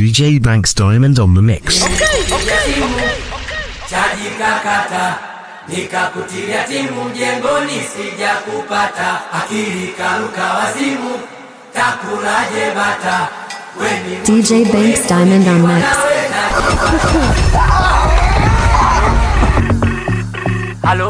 DJ Bankz Diamond on the mix. Okay, chaji kakata nikakutilia timu mjengoni sija kupata akili karuka wazimu takulaje bata weni DJ Bankz Diamond on the mix. Halo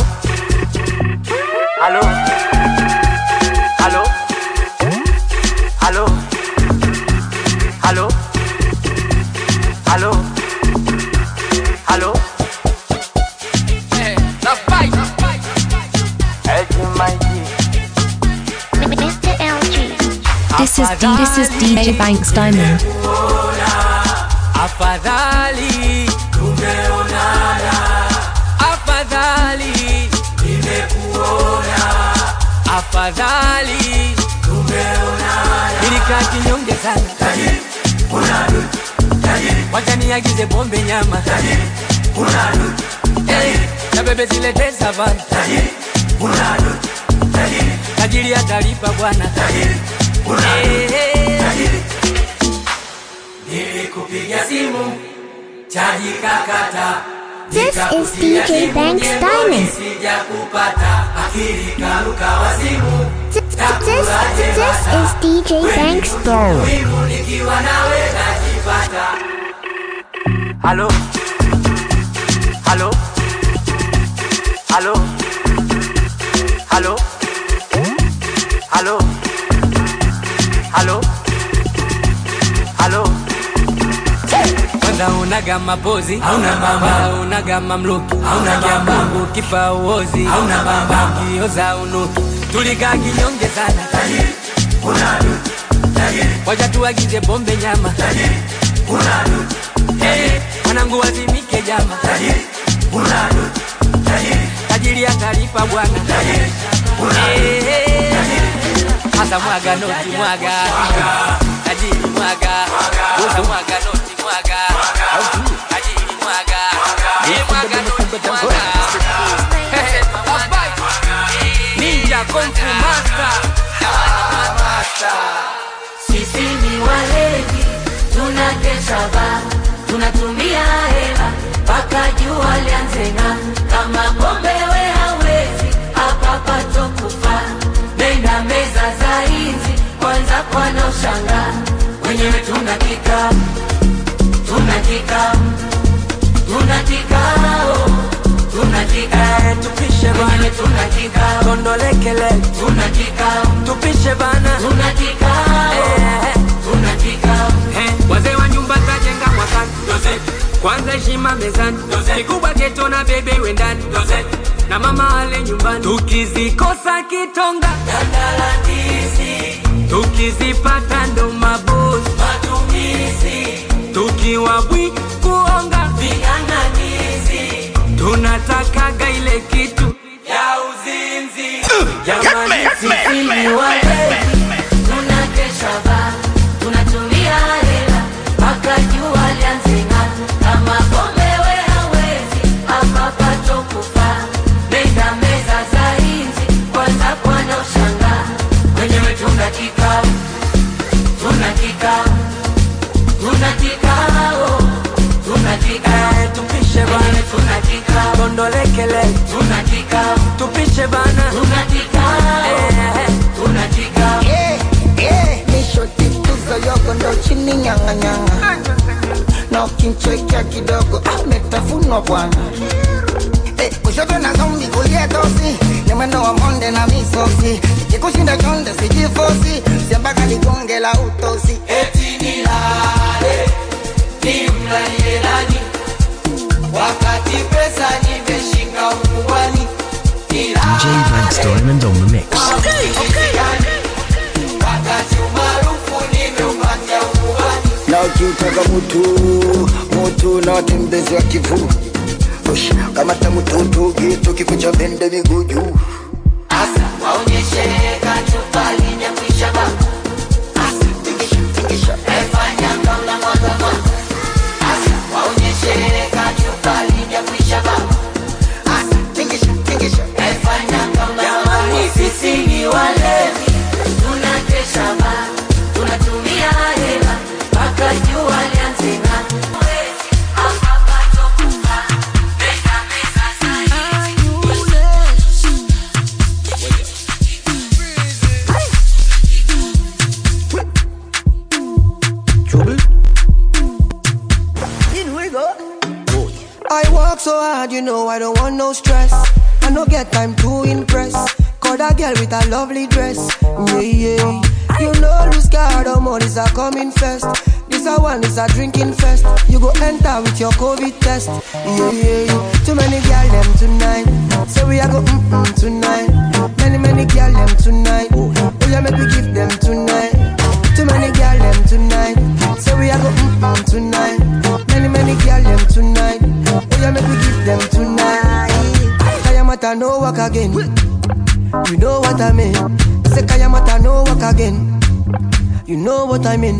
This is D- this is DJ Bankz Diamond. Afadhali tumeonana, afadhali nimekuona, afadhali tumeonana. Nilikaa kinyonge sana, tajiri unadu, tajiri wacha niagize pombe nyama, tajiri unadu, tajiri na bebe zilete savana, tajiri unadu, tajiri tajiri atalipa bwana, tajiri Nilikupigia simu chaji kakata, This is DJ Bankz Diamond. sija kupata akili karuka wazimu. This, this, this is DJ Bankz Diamond. Wivu nikiwa nawe najipata. Halo, halo, halo, halo, halo, Allô Allô Kwanza unaga mapozi. Hauna mama, unaga mamluki. Hauna kiambangu kipa uozi hauna baba, kioza unuki. Tulikaa kinyonge sana. Tajiri unadu tajiri wacha tuagize pombe nyama. Tajiri unadu eh mwanangu wazimike jama. Tajiri unadu tajiri tajiri bwana. Tajiri unadu hasa mwaga noti mwaga. Tajiri mwaga. Uza mwaga noti mwaga. Tajiri mwaga. Ni mwaga noti mwaga. Ninja konfu master. Sisi ni walevi, tunakesha ba, tunatumia hela mpaka jua lianze ng'aa. kwanza kwana ushanga wenyewe tunakika. Tunakika. Tunakika oh. eh. Eh. wazee wa nyumba tajenga mwakani. Kwanza heshima mezani. Kikubwa keto na bebe wendani na mama ale nyumbani. Tukizikosa kitonga. Dandala tukizipata ndo mabosi. Matumizi, tukiwa bwi kuonga. Ving'ang'anizi, tunatakaga ile kitu. Ya uzinzi. Jamani sisi ni walevi, tunakesha ba, know what I mean. Say I am no walk again. You know what I mean.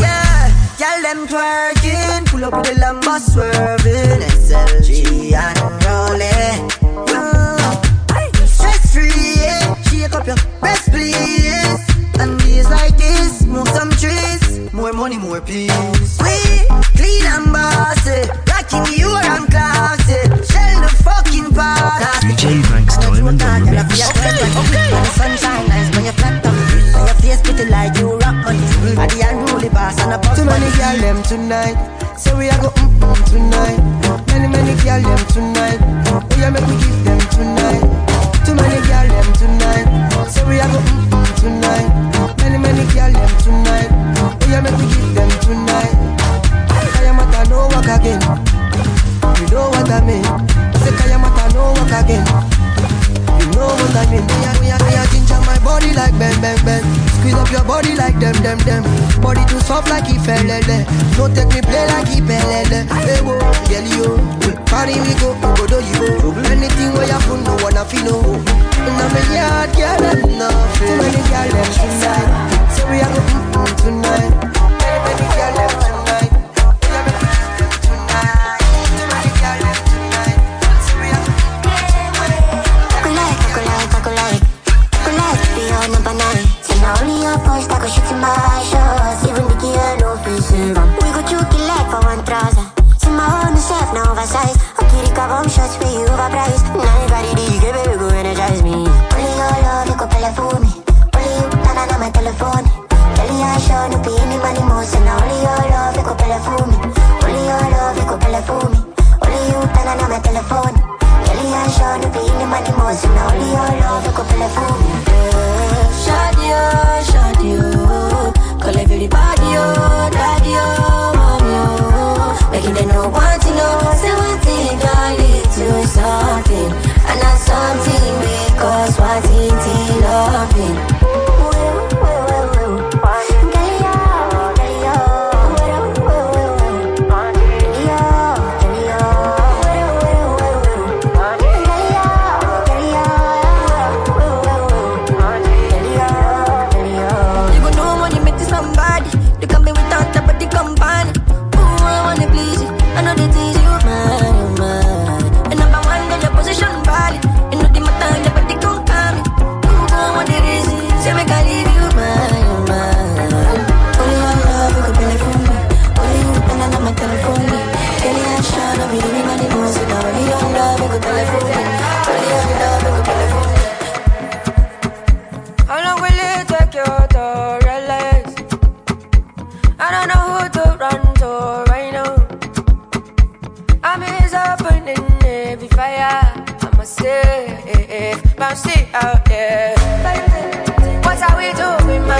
Yeah, y'all them twerking, pull up with the Lambo swerve. what I mean. Say Kayamata no work again. You know what I mean. We are, we ginger my body like bang bang bang. Squeeze up your body like them them them. Body too soft like he fell No take me play like he fell Hey wo, girl yo. Party we go, go do you. Anything where you feel no wanna feel no. And I'm a yard girl enough. Too many girls left tonight. So we are going mm tonight. Many many girls left.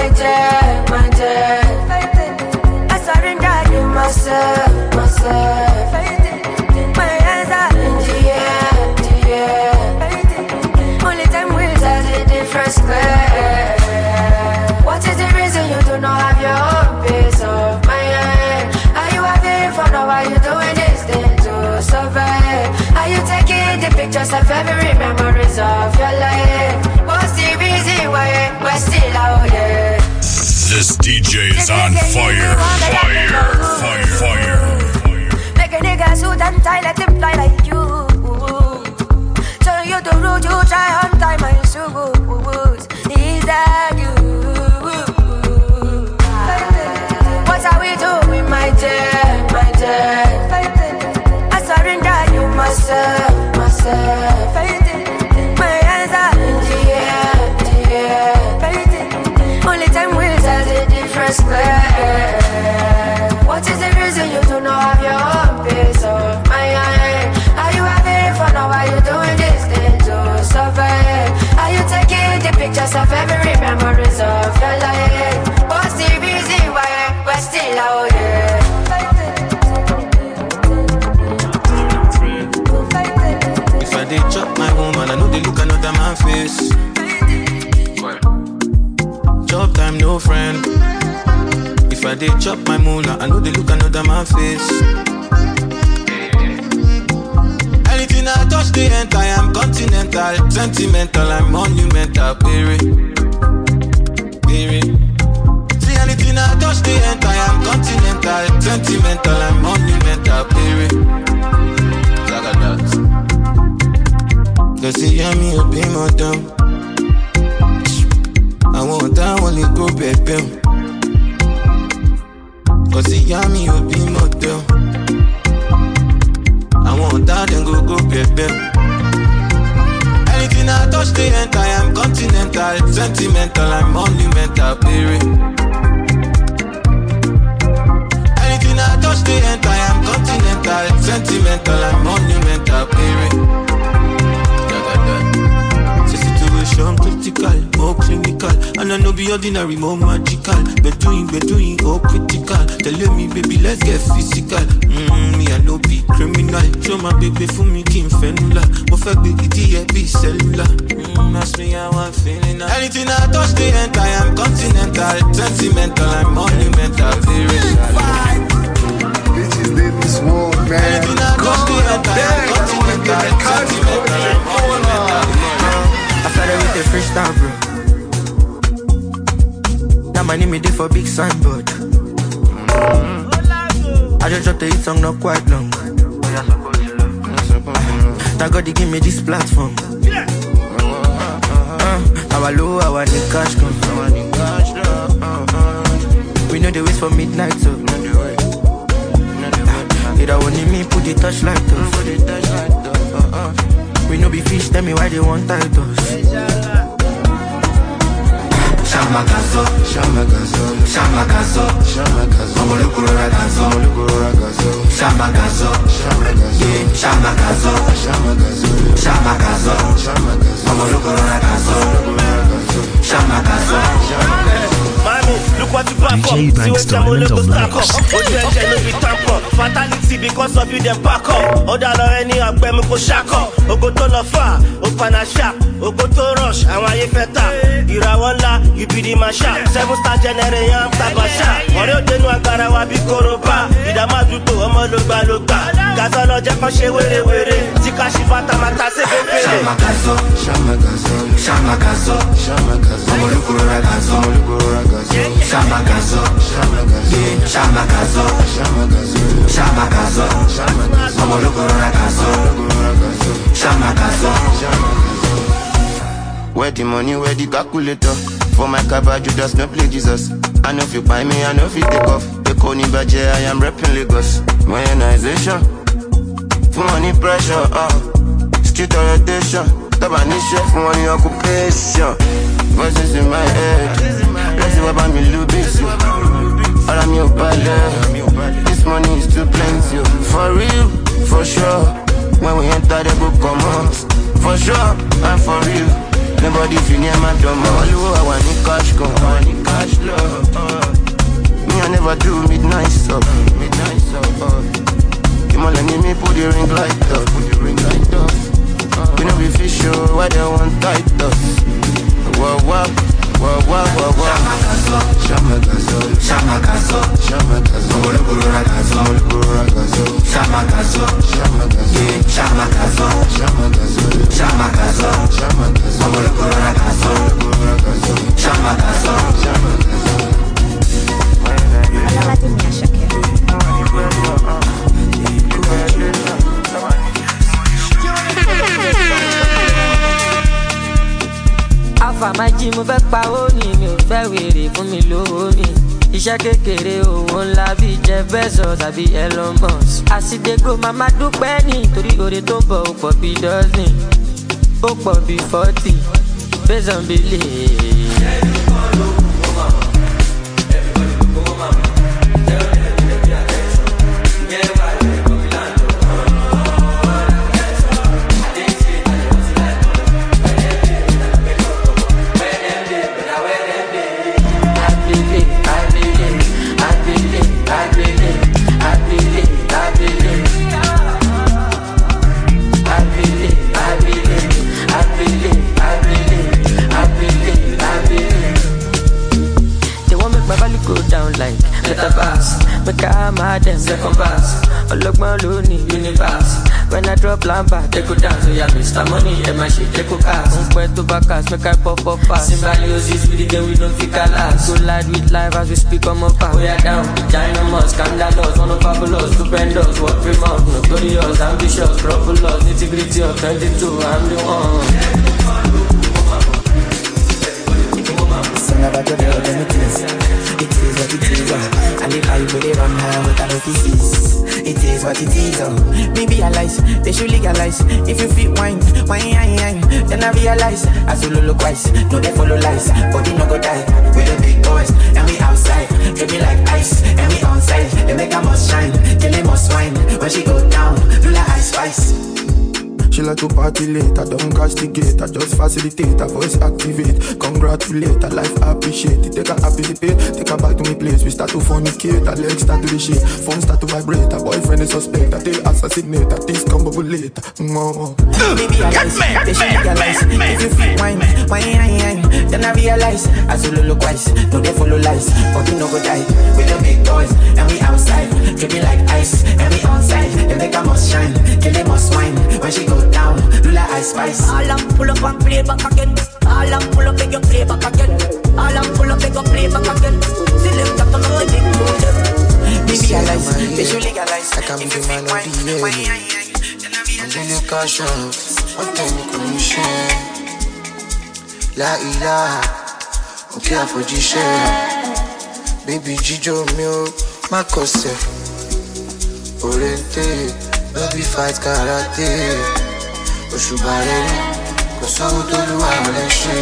my death, my death. I surrender to myself, myself. My hands are in the air, the air. Only time will tell the difference clear. What is the reason you do not have your own peace of mind? Are you having fun or are you doing this thing to survive? Are you taking the pictures of every memories of your life? What's the reason why we're still out here? This DJ is on fire. Fire, fire, fire. Make a nigga suit and tie, let him fly like you. Tell you the road you try, untie my shoes. Is that you? What are we doing, my dear, my dear? I surrender you myself, myself. What is the reason you do not have your own peace? Oh? Continental, sentimental, I'm monumental, baby. Baby. See anything I touch, they enter. I am continental, sentimental, I'm monumental, baby. Like that. Cause you me up in my down. àwọn ọ̀tá wọn lè kó bẹ̀bẹ̀ o. kò sí yá mi ò bí mọ̀tẹ́ o. àwọn ọ̀tá dem go go bẹ̀bẹ̀ anything i touch dey enter i am continental sentimental i'm monumental pere. anything i touch dey enter i And I know be ordinary, more magical. But doing, but doing, oh critical. Telling me, baby, let's get physical. Mm, Me, I no be criminal. Show my baby for me, Kim Fenula. Mo fẹ́ gbé gidi yẹ bí cellular mm, Ask me how I'm feeling now. Anything I touch, they enter I am continental, sentimental I'm monumental, very Bitches live this world, man. Anything I touch, they enter I am continental, sentimental I'm monumental, I started with a freestyle, bro. My name is for big signboard. Mm. I just dropped a hit song not quite long. Now God, they give me this platform. Uh, uh, uh, uh. our low, our new cash come. We know they wait for midnight, so. Ah, it I want me put the touchlight off. We know be fish, tell me why they want titles. Mami, look what you back up. DJ See what your Diamond logo stack up. Ojú ẹ̀jẹ̀ ló fi tamp up. Fatality because of you dem back up. Ọ̀dà lọ rẹ ní ọgbẹ́ mi kò ṣakọ̀. Ogo tó lọ fà, ó paná ṣá. Ogo tó rush, àwọn ayé fẹ́ tà. ìràwọ́lá you be the marshal seven star generation tabasha ọ̀rẹ́ òdenu agbára wa bí koroba ìdámàdúgbò ọmọ ló ló gbà. Gàtọ́ lọ jẹ́ ṣe wérewère. Tí ká ṣe fatamata ṣe pépèrè. ṣàmàkàzọ ṣàmàkàzọ ṣàmàkàzọ. Ṣàmàkàzọ. Ọmọlúkúrọra gàzọ. Ọmọlúkúrọra gàzọ. Ṣàmàkàzọ. Ṣàmàkàzọ. Ṣàmàkàzọ. Ọmọlúkúrọra gàzọ. Ṣàmàkàzọ. Where the money, where the calculator? For my cabbage, you just no play Jesus. I know if you buy me, I know if you take off. The Coney Badger, I am repping Lagos. Modernization, for money pressure, uh. Street orientation, Tabani chef, money occupation. Voices in my head, let's see what about me, Lubis. All I'm your ballet. This money is too plenty, oh. for real, for sure. When we enter, they go come out. For sure, and for real. Nobody feel near my drum. All I want in cash come, I want in cash love. Uh. Me I never do midnight stop, midnight. Uh. You want let me put the ring light up, put the ring light up. Uh. We know we fish show why they want tight us. Wah wah, wah wah wah wah. Shamagazo, Shamagazo, Shamagazo, Omolukuro ragazo, Omolukuro ragazo, Shamagazo, yeah, Shamagazo, Shamagazo, Shamagazo, Shamagazo, Omolukuro ragazo, Omolukuro ragazo, Shamagazo, Shamagazo. Àfàmájì mo fẹ́ pa ó ní mi ò fẹ́ wèrè fún mi lówó ní iṣẹ́ kékeré owó ńlá bíi jeff bezos tàbí elon musk. Àsìdégò màmá dúpẹ́ nítorí oore tó bọ̀ ó pọ̀ bíi dozen ó pọ̀ bíi forty. Based on belief. Shama them second pass. Ọlọ́gbọ́n ló ní universe. When I drop lamba, they go dance. Oya Mr. Money, ẹ máa ṣe déko cast. Ń pẹ́ tó bá cast, make I pop up fast. Symbiosis with the game, we no fit calass. Go live with live as we speak on my path. Oya down, Dynamos, scandalous, one of fabulous, stupendous, what famous, notorious, ambitious, scrupulous, nitty gritty of 22, I'm the one. Sing about your girl, let me kiss. It is what it is. And the vibe with it run high with a lot of peace. It is what it is, oh. Me realize, they should legalize. If you feel wine, wine, wine, wine. Then I realize, I solo look wise. No, they follow lies. Body no go die. With the big boys, and we outside. Treat me like ice, and we on side. They make a must shine, kill them must wine. When she go down, do like ice spice. She like to party late, I don't castigate, I just facilitate, her voice activate. Congratulate, her life appreciate it. Take her happy pay, take her back to me place. We start to fornicate, her legs start to the shake, phone start to vibrate, her boyfriend is suspect, I tell assassinate, her things come bubble later. Mm-oh. Baby, I realize, they should legalize. If you feel wine, wine, wine, wine. Then I realize, I solo look wise. No, they follow lies, but we no go die. With the big boys, and we outside. Treat me like ice, and we on side. They make a must shine, kill them must wine. When she go down, do like ice spice. All I'm pull up and play back again. All I'm pull up and you play back again. All I'm pull up and you play back again. Select that on the big mood. Baby, I they should legalize. I can be the man of the year. I'm really cautious. One thing you couldn't share. La ilaha, okay, I for share. Baby, Jijo mi o, má kọsẹ̀. Oriente, no be fight karate. Ṣe.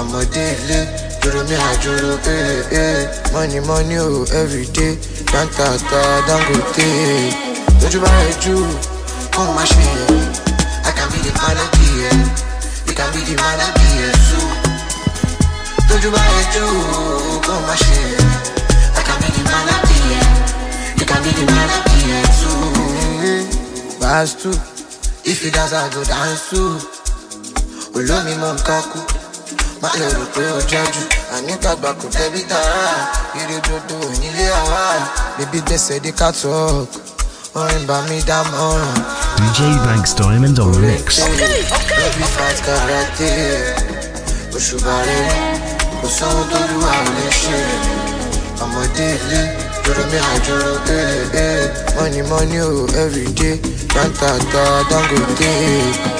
Ọmọdé ilé, dúró mi àjòrò, eh, eh. Money, money, oh, everyday. Dáńtàtà, Dangote. Lójú bá rẹ̀ jù, kó má ṣe. I can be the man of the year. You can be the man of the year too. Lójú bá rẹ̀ jù, kó má ṣe yẹ. I can be the man of the year. You can be the man of the year too. Pass two. If you dance, I go dance too. Olómi mọ̀ nǹkan kú. Má lè rò pé ó jẹ́jú. Àníkàgbà kò tẹ́bí tààrà. Ire dodo nílé àwa. Bébí gbèsè dé ká talk. Orin bá mi dá mọ́ràn. DJ Bankz Diamond on mix. Baby fight karate. Òṣùbà rẹ̀ kò sówó tó lúwa ò lè ṣe. Ọmọdé ilé Money money o everyday. Rántàtà Dangote. Lójú bá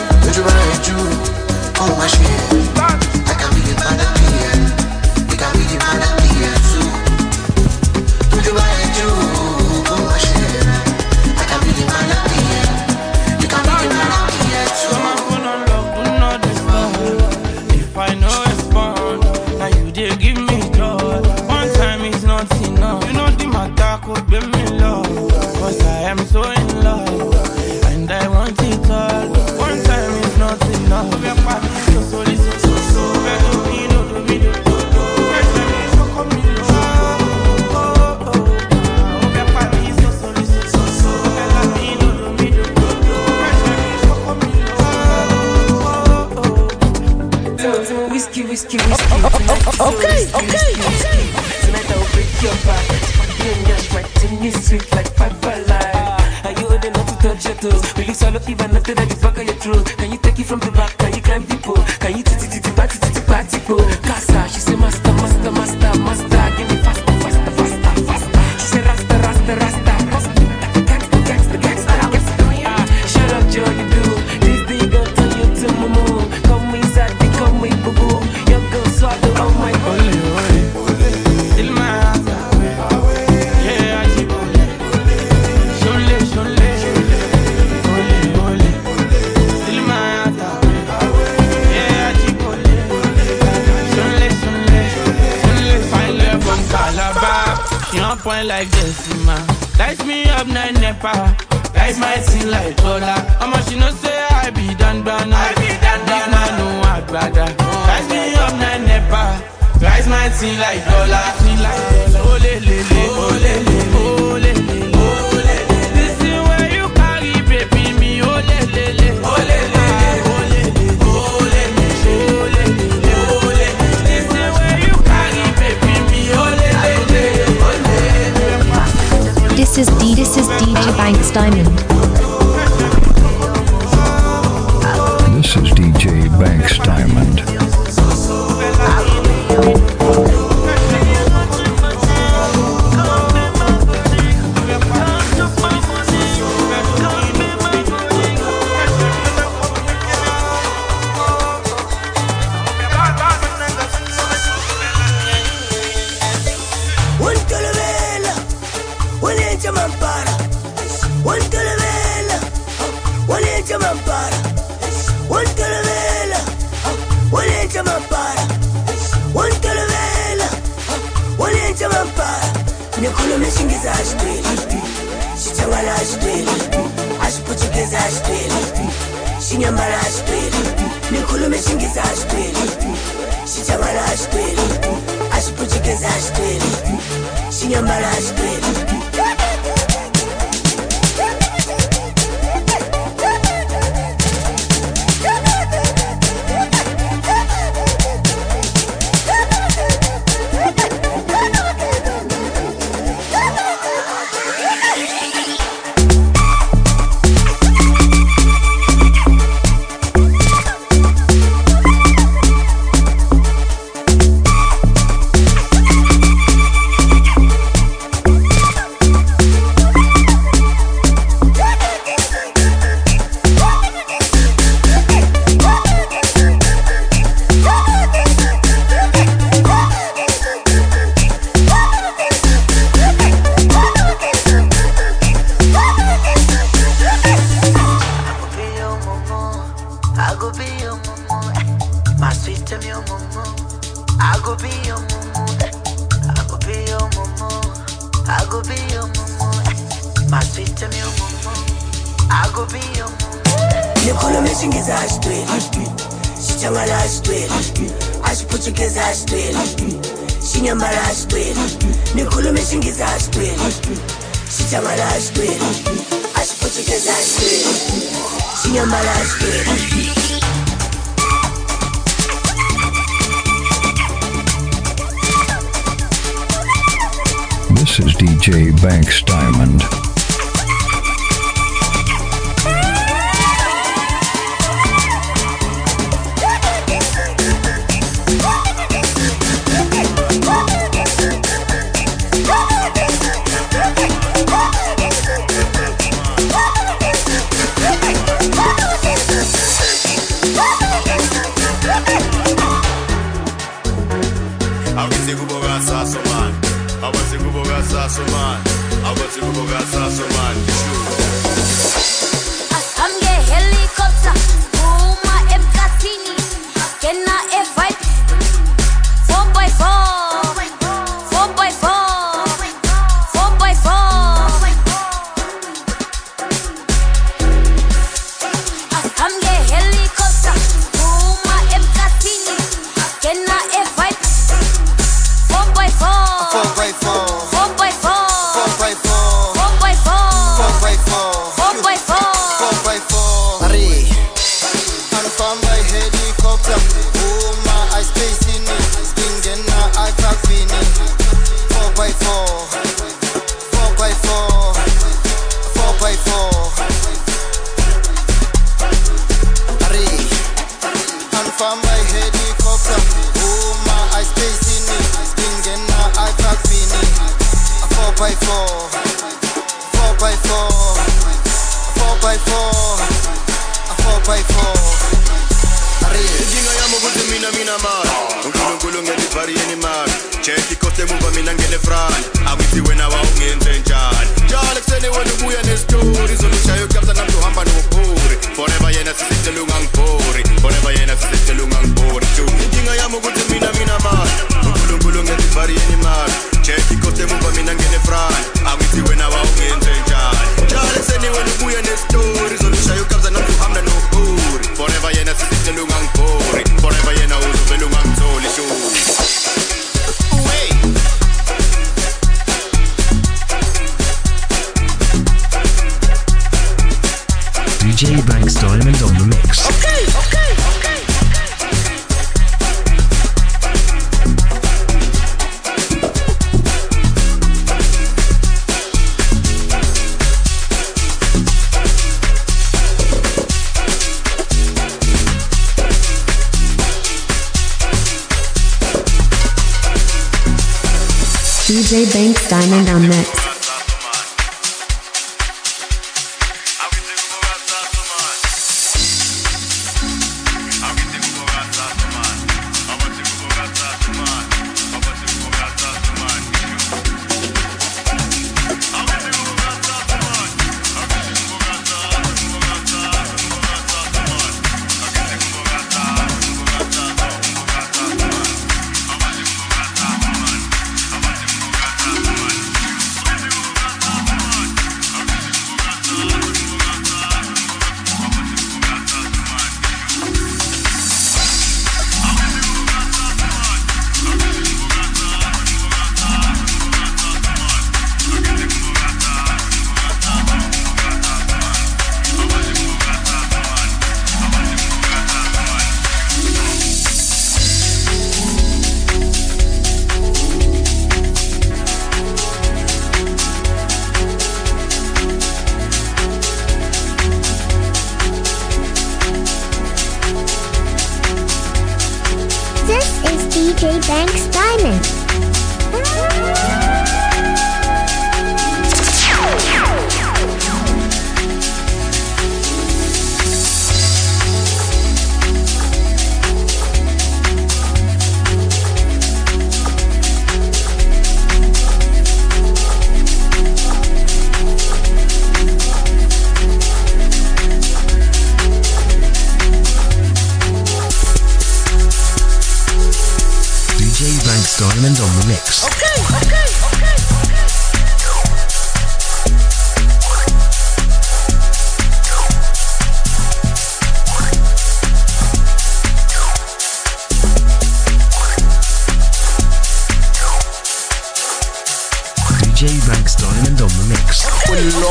on mix.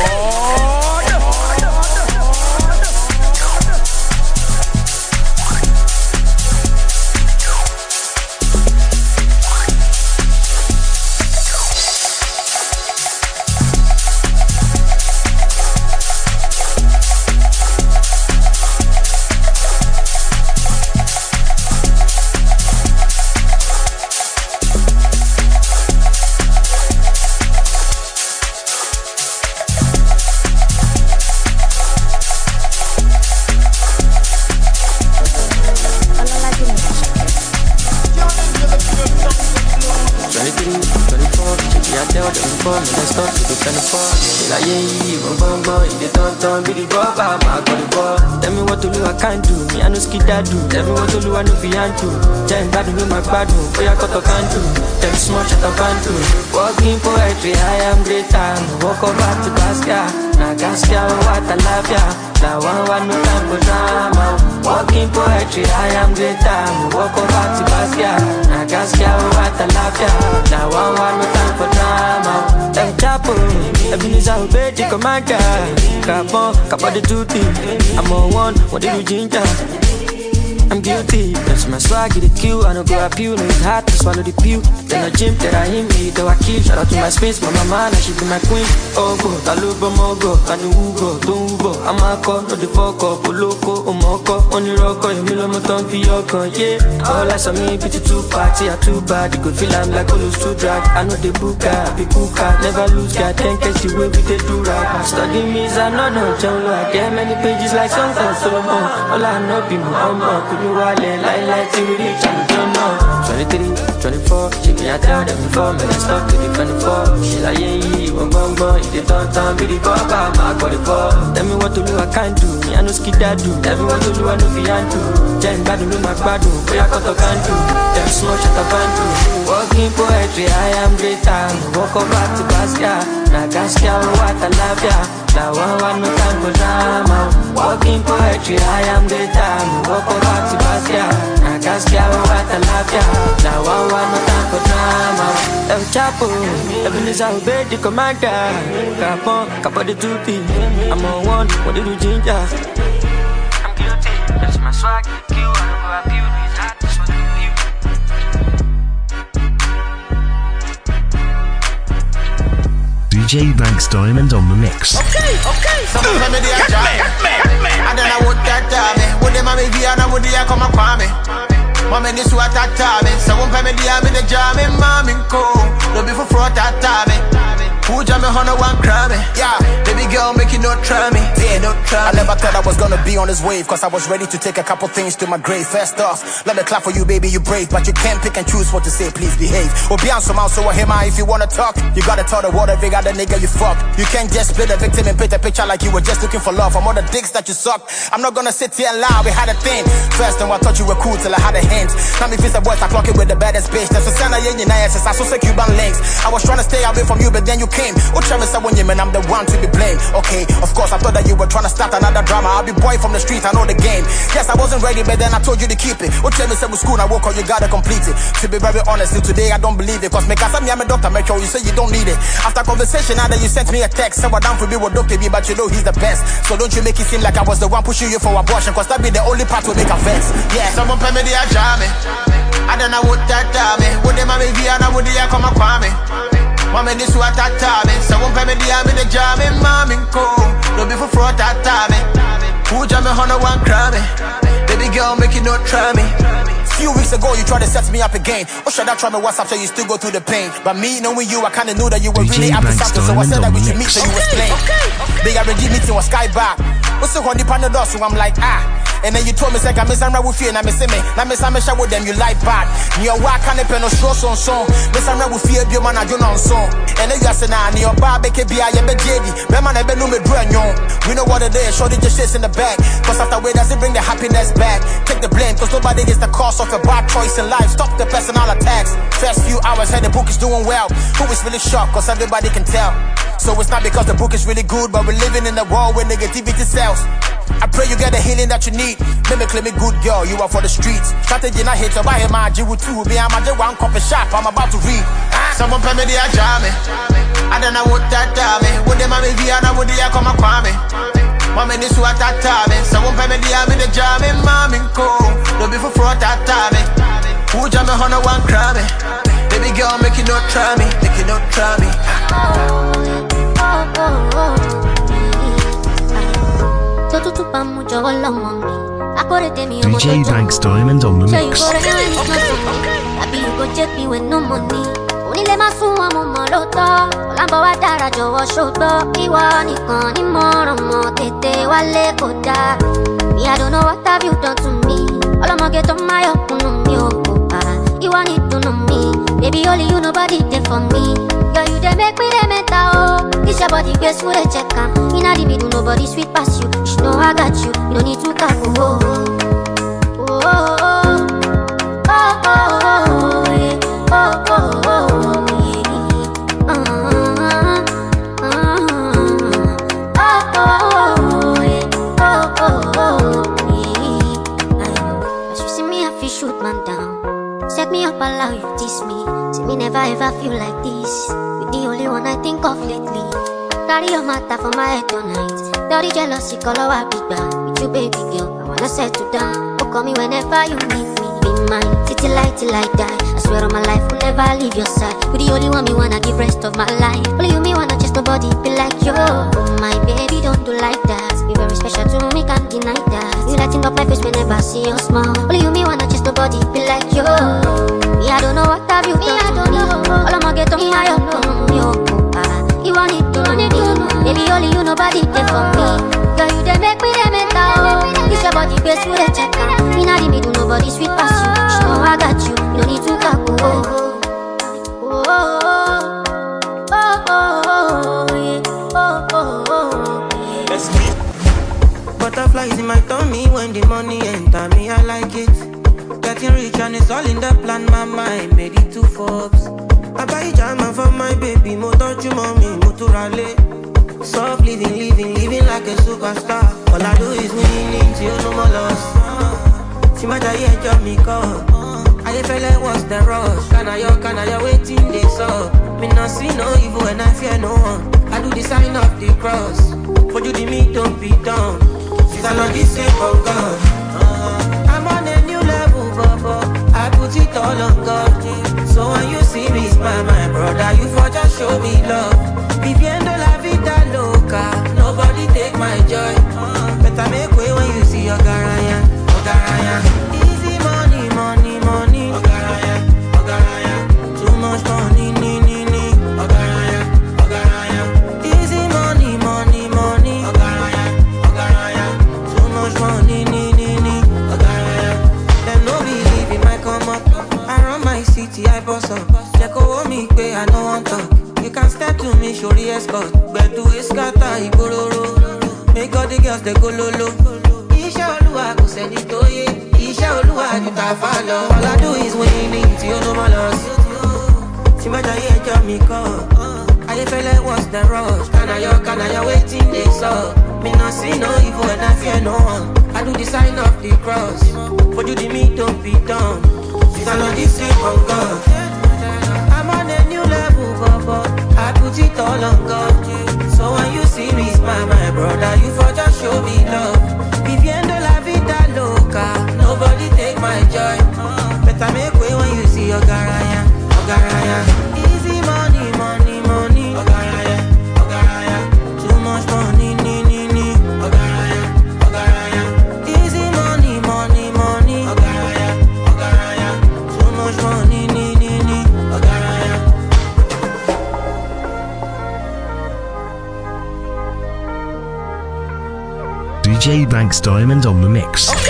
Mix. Ebenezer obey the commander. Capon, capo the two duty. I'm on one, what did you ginger? I'm guilty. That's my swag, the kill. I don't go appeal. No, it's hard to swallow the pill. Then I gym, that I hit me, though I kill. Shout out to my space, my mama, now she be my queen. Oh, go, Taluba Mogo, Kanu Ugo, Don't Ugo. I'm a call, no the fuck up, Oloko, Omoko, Only Emilio Moton, Fioko, yeah. All I saw me, pity two party, I too bad. You could feel I'm like Olus too drag. I know the booker, I be cooker, never lose, God, can't catch the way we they do rap. Study me, I know, no, John I get many pages like songs of Solomon. All I know, be my humble, could wallet, like, like, till we reach, I 23, 24, she me, I tell them before, man, I stop to the 24. She like, yeah, yeah, one bum bum, if they don't turn, be the baba, my body ball. Tell me what to do, I can't do, me, I know skid do. Tell what to do, I know fi handle. Jen gbádùn ló máa gbádùn, bóyá kọ́tọ̀ do. Them small shut up and do. Working poetry, I am greater. Walk over to Basquiat, na Gaskia, what a lafia. Now time for drama. Walking poetry, I am greater. Walk over to Basquiat, na Gaskia, what a lafia. Now one one no time for drama. El Chapo, obey the commander. Capon, capo the duty. I'm on one, what did you ginger? I'm guilty, that's my swag. DJ Bankz Diamond on the mix. Okay, okay. Some of them they are jam. And then I would that time. Would them me and I would they come and me. Mama this what I tell me. So one time me the jam in mommy cool. No be for fraud that time. Who jam me on one crime? Yeah, baby girl, make you not try me. Yeah, not try I never thought I was gonna be on this wave, cause I was ready to take a couple things to my grave. First off, let me clap for you, baby, you brave, but you can't pick and choose what to say, please behave. Or be on some out, so I hear my if you wanna talk. You gotta tell the world every got the nigga you fuck. You can't just split the victim and paint a picture like you were just looking for love from all the dicks that you suck. I'm not gonna sit here and lie, we had a thing. First time I thought you were cool till I had a hint. Now me face the boys, I clock it with the baddest bitch. That's a sign of yin I so say Cuban links. I was trying to stay away from you, but then you came. Oh, tell me someone you man, I'm the one to be blamed. Okay, of course, I thought that you were trying to start another drama. I'll be boy from the street, I know the game. Yes, I wasn't ready, but then I told you to keep it. Oh, tell me some school, I woke up, you gotta complete it. To be very honest, till today I don't believe it. Cause me, cause I'm a doctor, make sure you say you don't need it. After conversation, now that you sent me a text, say what down for me with Dr. B, but you know he's the best. So don't you make it seem like I was the one pushing you for abortion, cause that be the only part will make a vex. Yeah. Someone pay me the ajame. I don't know what that time. Would they mommy be and I would come a kwame? Mama this what that time. Someone pay me the army the jam in mommy cool. No for fraud that time. Who jam me on a one crime? Baby girl, make you not try me. Few weeks ago, you tried to set me up again. Or should I try me once after you still go through the pain? But me knowing you, I kinda knew that you were really DJ after something. So I said that we should meet so you Bankstone explain. Big RG meeting was sky back. What's the one the door? So I'm like, ah. And then you told me, say, I miss I'm with you, and I miss me. Now, miss I'm with them, you like bad. Near work, can pen no show son song. Miss I'm with you, your man, I do not song. And then you say, nah, near bar, bake be I am a JD. My man, I been no me brand We know what it is, shorty just shits in the back. Cause after way, does it bring the happiness back? Take the blame, cause nobody gets the cost of a bad choice in life. Stop the personal attacks. First few hours, heard the book is doing well. Who is really shocked, cause everybody can tell. So it's not because the book is really good, but we're living in a world where negativity sells. I pray you get the healing that you need. Mimically me good girl, you are for the streets. Strategy not hit, so buy him my G with two. Me, I'm a one copy shop, I'm about to read. Someone pay me the ajame. I don't know what that time. Would they mommy be and I would they come a kwame? Mommy this what that time. Someone pay me the army the jam in mommy cool. No be for fraud that time. Who jam me on a one crime? Baby girl, make you not try me, make you not try me. tó tútù bá mú jọ̀wọ́ lọ́mọ mi mi ọmọ DJ jọ Bankz Diamond on the Show you mix. for the hand is not so Àbí you go JP with no money Onílé má sún wọn mo lóòótọ́ Ọ̀làǹbọ̀ wá dára jọ̀wọ́ ṣògbọ́ Ìwọ nìkan ní mọ̀ràn mọ̀ tètè wálé kò dáa Me I don't know what have you done to me Ọlọ́mọge tó máa yọ kùnú mi ò kò bá Ìwọ ní dùnú mi Baby only you nobody there for me Girl you dey make me dey mental oh This your body grace full dey check am Inna the middle nobody sweet pass you She know I got you You no need to cap oh oh oh oh oh oh oh never ever feel like this. You're the only one I think of lately. Carry your matter for my head tonight Dirty jealousy color I big bang With you baby girl I wanna settle down. Oh call me whenever you need me. Be mine. Till I till I die. I swear on my life. Will never leave your side. You the only one me wanna give rest of my life. Only you me wanna just nobody be like you. Oh my baby don't do like that. You're very special to me can't deny that. You lighting up my face whenever I see your smile. Only you me wanna just nobody be like you. Me I don't know what have you done. to me All I'ma get on my own me oh You want it to me Baby only you nobody there for me. you me dey check the middle nobody sweet pass you. She know I got you. Need to oh oh oh oh oh oh oh oh Let's keep Butterflies in my tummy when the money enter me, I like it. Getting rich and it's all in the plan, my mind made it to Forbes. I buy jama for my baby, mo touch mommy, rally. Soft living, living, living like a superstar. All I do is winning till no more loss. See my diet job me call. I feel like what's the rush? Can I yo, can I yo, waiting this up? Me not see no evil and I fear no one. I do the sign of the cross. For you the me don't be done. Since I know this same for God. I'm on a new level, Baba. I put it all on God. So when you see me smile, my brother, you for just show me love. Viviendo. Nobody take my joy. Uh. Better make way when you see your garaya, ogaraya. Easy money, money, money, ogaraya, ogaraya. Too much money, ni, ni, ni, ogaraya, ogaraya. Easy money, money, money, ogaraya, ogaraya. Too much money, ni, ni, ni, ogaraya. Them no believe in my come up. I run my city, I boss up. They call me pay, I no one talk. You can step to me, show the escort. But do it scatter, he all the girls dey go lolo. Iṣẹ́ olúwa kò sẹ́ni tó yé. Iṣẹ́ olúwa ju tàfà lọ. All I do is winning tí ó ló mọ́ lọ sí. Tí má jayé ẹjọ́ mi kọ́. Ayéfẹ́lẹ́ was the rush. Kanayo kanayo wetin dey sup. Me no see no evil and I fear no one. I do the sign of the cross. Fojú di mi don't be lọ di sleep on God. I'm on a new level, Bobo. I put it all on God. When you see me smile, my brother, you for just show me love. Viviendo la vida loca, nobody take my joy. Better make way when you see your garaya, Ogaraya. Easy DJ Bankz Diamond on the mix.